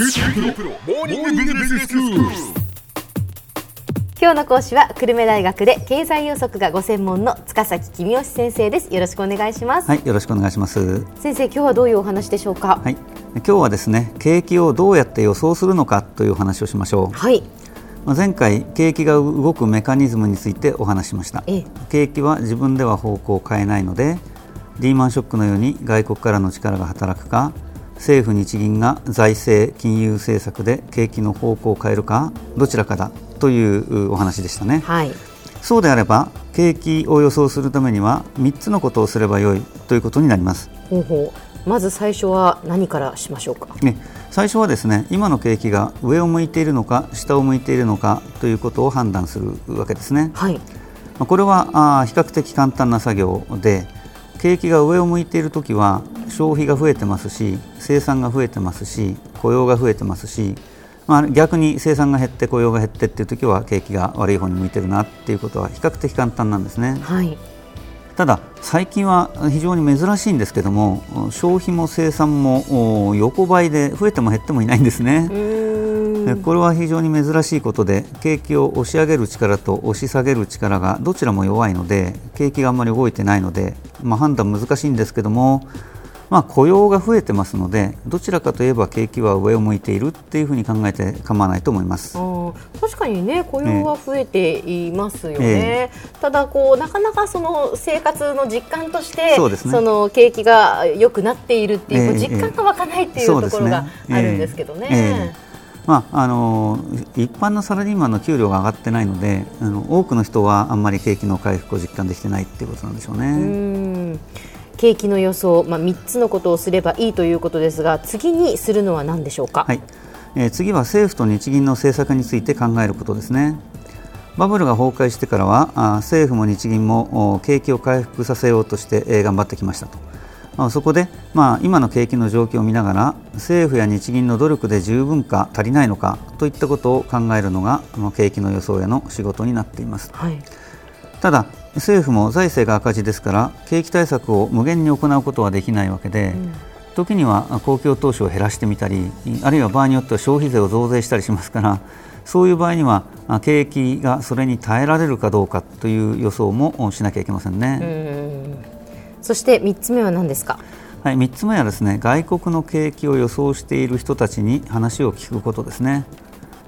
今日の講師は久留米大学で経済予測がご専門の塚崎君吉先生ですよろしくお願いします、はい、よろしくお願いします。先生今日はどういうお話でしょうか？はい、今日はですね、景気をどうやって予想するのかというお話をしましょう。はいまあ前回、景気が動くメカニズムについてお話ししましたええ。景気は自分では方向を変えないので、リーマンショックのように外国からの力が働くか、政府・日銀が財政・金融政策で景気の方向を変えるか、どちらかだというお話でしたね。はいそうであれば、景気を予想するためには3つのことをすればよいということになります。ほうほうまず最初は何からしましょうか？ね、最初はですね今の景気が上を向いているのか下を向いているのかということを判断するわけですね。はいまあこれは比較的簡単な作業で景気が上を向いているときは消費が増えてますし生産が増えてますし雇用が増えてますし、まあ、逆に生産が減って雇用が減ってっていうときは景気が悪い方に向いてるなっていうことは比較的簡単なんですね。はい。ただ最近は非常に珍しいんですけども消費も生産もお横ばいで増えても減ってもいないんですねこれは非常に珍しいことで景気を押し上げる力と押し下げる力がどちらも弱いので景気があんまり動いてないので、まあ、判断難しいんですけども、まあ、雇用が増えてますのでどちらかといえば景気は上を向いているっていうふうに考えて構わないと思います。確かにね雇用は増えていますよね、ただこうなかなかその生活の実感としてそね。の景気が良くなっているっていう,、ええ実感が湧かないっていうところがあるんですけどね。ええええまあ、あの一般のサラリーマンの給料が上がってないのであの多くの人はあんまり景気の回復を実感できてないっていうことなんでしょうね。うん景気の予想、まあ、3つのことをすればいいということですが次にするのは何でしょうか、はいえー次は政府と日銀の政策について考えることですね。バブルが崩壊してからはあ政府も日銀もお景気を回復させようとして、えー頑張ってきましたと。まあそこで、まあ、今の景気の状況を見ながら政府や日銀の努力で十分か足りないのかといったことを考えるのが、まあ、景気の予想屋の仕事になっています。はいただ政府も財政が赤字ですから景気対策を無限に行うことはできないわけで、時には公共投資を減らしてみたりあるいは場合によっては消費税を増税したりしますからそういう場合にはあ景気がそれに耐えられるかどうかという予想もしなきゃいけませんね。うんそして3つ目は何ですか？はい、3つ目はですね外国の景気を予想している人たちに話を聞くことですね。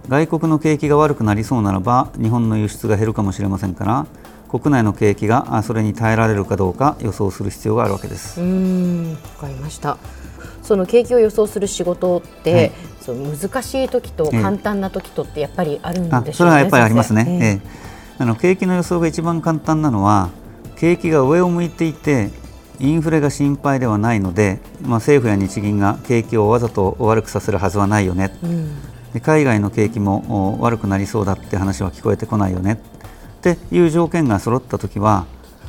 外国の景気が悪くなりそうならば日本の輸出が減るかもしれませんから国内の景気があそれに耐えられるかどうか予想する必要があるわけです。うーんわかりました。その景気を予想する仕事って、はい。その難しい時とええ。簡単な時とってやっぱりあるんでしょうねあそれはやっぱりありますね、ええ。あの景気の予想が一番簡単なのは景気が上を向いていてインフレが心配ではないので、まあ、政府や日銀が景気をわざと悪くさせるはずはないよね、うん。で海外の景気もお悪くなりそうだって話は聞こえてこないよね。っていう条件が揃った時は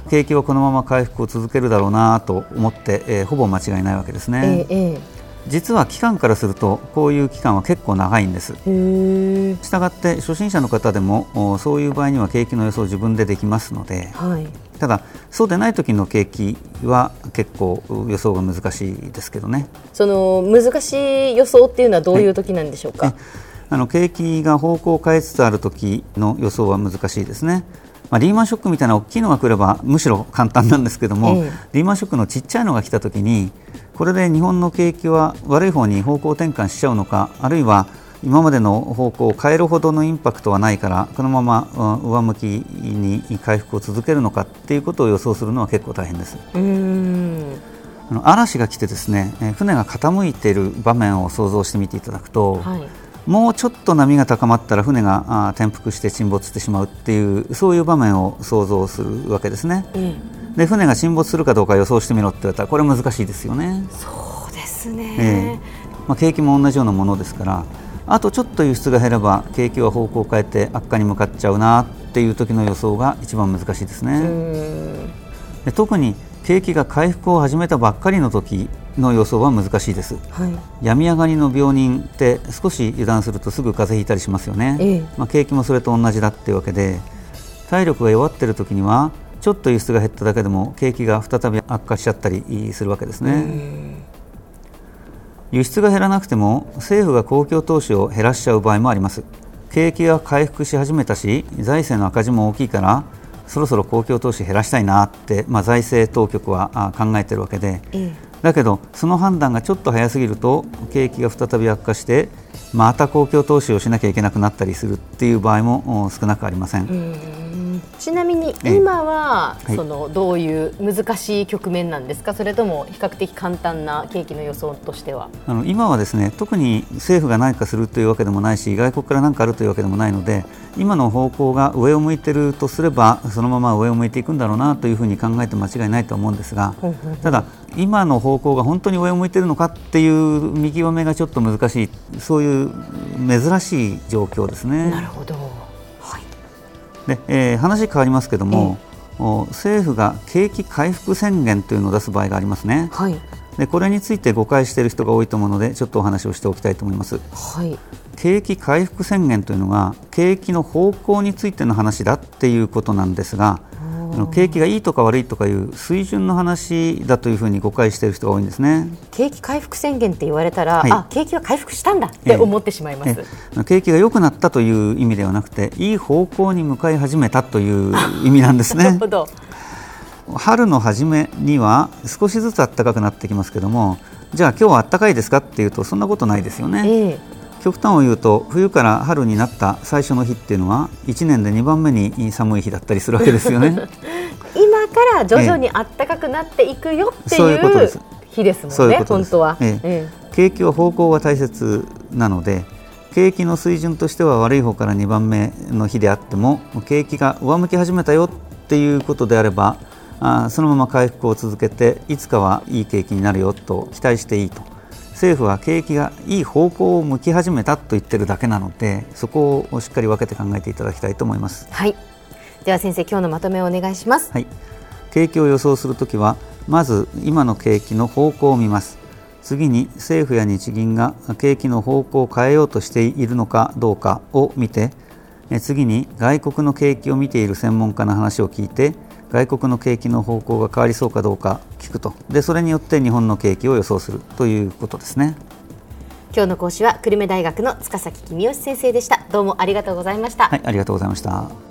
景気はこのまま回復を続けるだろうなと思って、えーほぼ間違いないわけですね、えええ実は期間からするとこういう期間は結構長いんです。したがって初心者の方でもおそういう場合には景気の予想を自分でできますのではいただそうでない時の景気は結構予想が難しいですけどね。その難しい予想っていうのはどういう時なんでしょうか、えあの景気が方向を変えつつある時の予想は難しいですね。まあ、リーマンショックみたいな大きいのが来ればむしろ簡単なんですけども、ええ。リーマンショックのちっちゃいのが来た時にこれで日本の景気は悪い方に方向転換しちゃうのかあるいは今までの方向を変えるほどのインパクトはないからこのままうん上向きに回復を続けるのかっていうことを予想するのは結構大変です。うーんあの嵐が来てですねえー船が傾いている場面を想像してみていただくと、はいもうちょっと波が高まったら船が転覆して沈没してしまうっていうそういう場面を想像するわけですね。ええで船が沈没するかどうか予想してみろって言われたらこれ難しいですよね。そうですえねえ、まあ、景気も同じようなものですからあとちょっと輸出が減れば景気は方向を変えて悪化に向かっちゃうなっていう時の予想が一番難しいですうね。で特に景気が回復を始めたばっかりの時の予想は難しいです。はい病み上がりの病人って少し油断するとすぐ風邪ひいたりしますよね、ええまあ、景気もそれと同じだっていうわけで体力が弱っている時にはちょっと輸出が減っただけでも景気が再び悪化しちゃったりするわけですね。輸出が減らなくても政府が公共投資を減らしちゃう場合もあります。景気が回復し始めたし財政の赤字も大きいからそろそろ公共投資減らしたいなって、まあ、財政当局は考えているわけで、だけどその判断がちょっと早すぎると景気が再び悪化してまた公共投資をしなきゃいけなくなったりするっていう場合も少なくありません。ちなみに今は、そのどういう難しい局面なんですか、それとも比較的簡単な景気の予想としては。あの今はですね特に政府が何かするというわけでもないし外国から何かあるというわけでもないので今の方向が上を向いているとすればそのまま上を向いていくんだろうなというふうに考えて間違いないと思うんですがただ今の方向が本当に上を向いているのかっていう見極めがちょっと難しいそういう珍しい状況ですね。なるほどで、えー、話変わりますけども、えー、政府が景気回復宣言というのを出す場合がありますね。はい、でこれについて誤解している人が多いと思うのでちょっとお話をしておきたいと思います。はい、景気回復宣言というのが景気の方向についての話だっていうことなんですが景気がいいとか悪いとかいう水準の話だというふうに誤解している人が多いんですね。景気回復宣言って言われたら、はい、あ景気が回復したんだって思ってしまいます、ええ、景気が良くなったという意味ではなくていい方向に向かい始めたという意味なんですね。なるほど。春の初めには少しずつ暖かくなってきますけどもじゃあ今日は暖かいですかっていうとそんなことないですよね。え極端を言うと冬から春になった最初の日っていうのは1年で2番目に寒い日だったりするわけですよね。今から徐々に暖かくなっていくよっていう日ですもんね、本当は、ええ。景気は方向が大切なので景気の水準としては悪い方から2番目の日であっても景気が上向き始めたよっていうことであればあそのまま回復を続けていつかはいい景気になるよと期待していいと政府は景気がいい方向を向き始めたと言ってるだけなのでそこをしっかり分けて考えていただきたいと思います。はい。では先生今日のまとめをお願いします。はい。景気を予想するときはまず今の景気の方向を見ます。次に政府や日銀が景気の方向を変えようとしているのかどうかを見て次に外国の景気を見ている専門家の話を聞いて外国の景気の方向が変わりそうかどうか聞くと。でそれによって日本の景気を予想するということですね。今日の講師は久留米大学の塚崎君吉先生でした。どうもありがとうございました。はいありがとうございました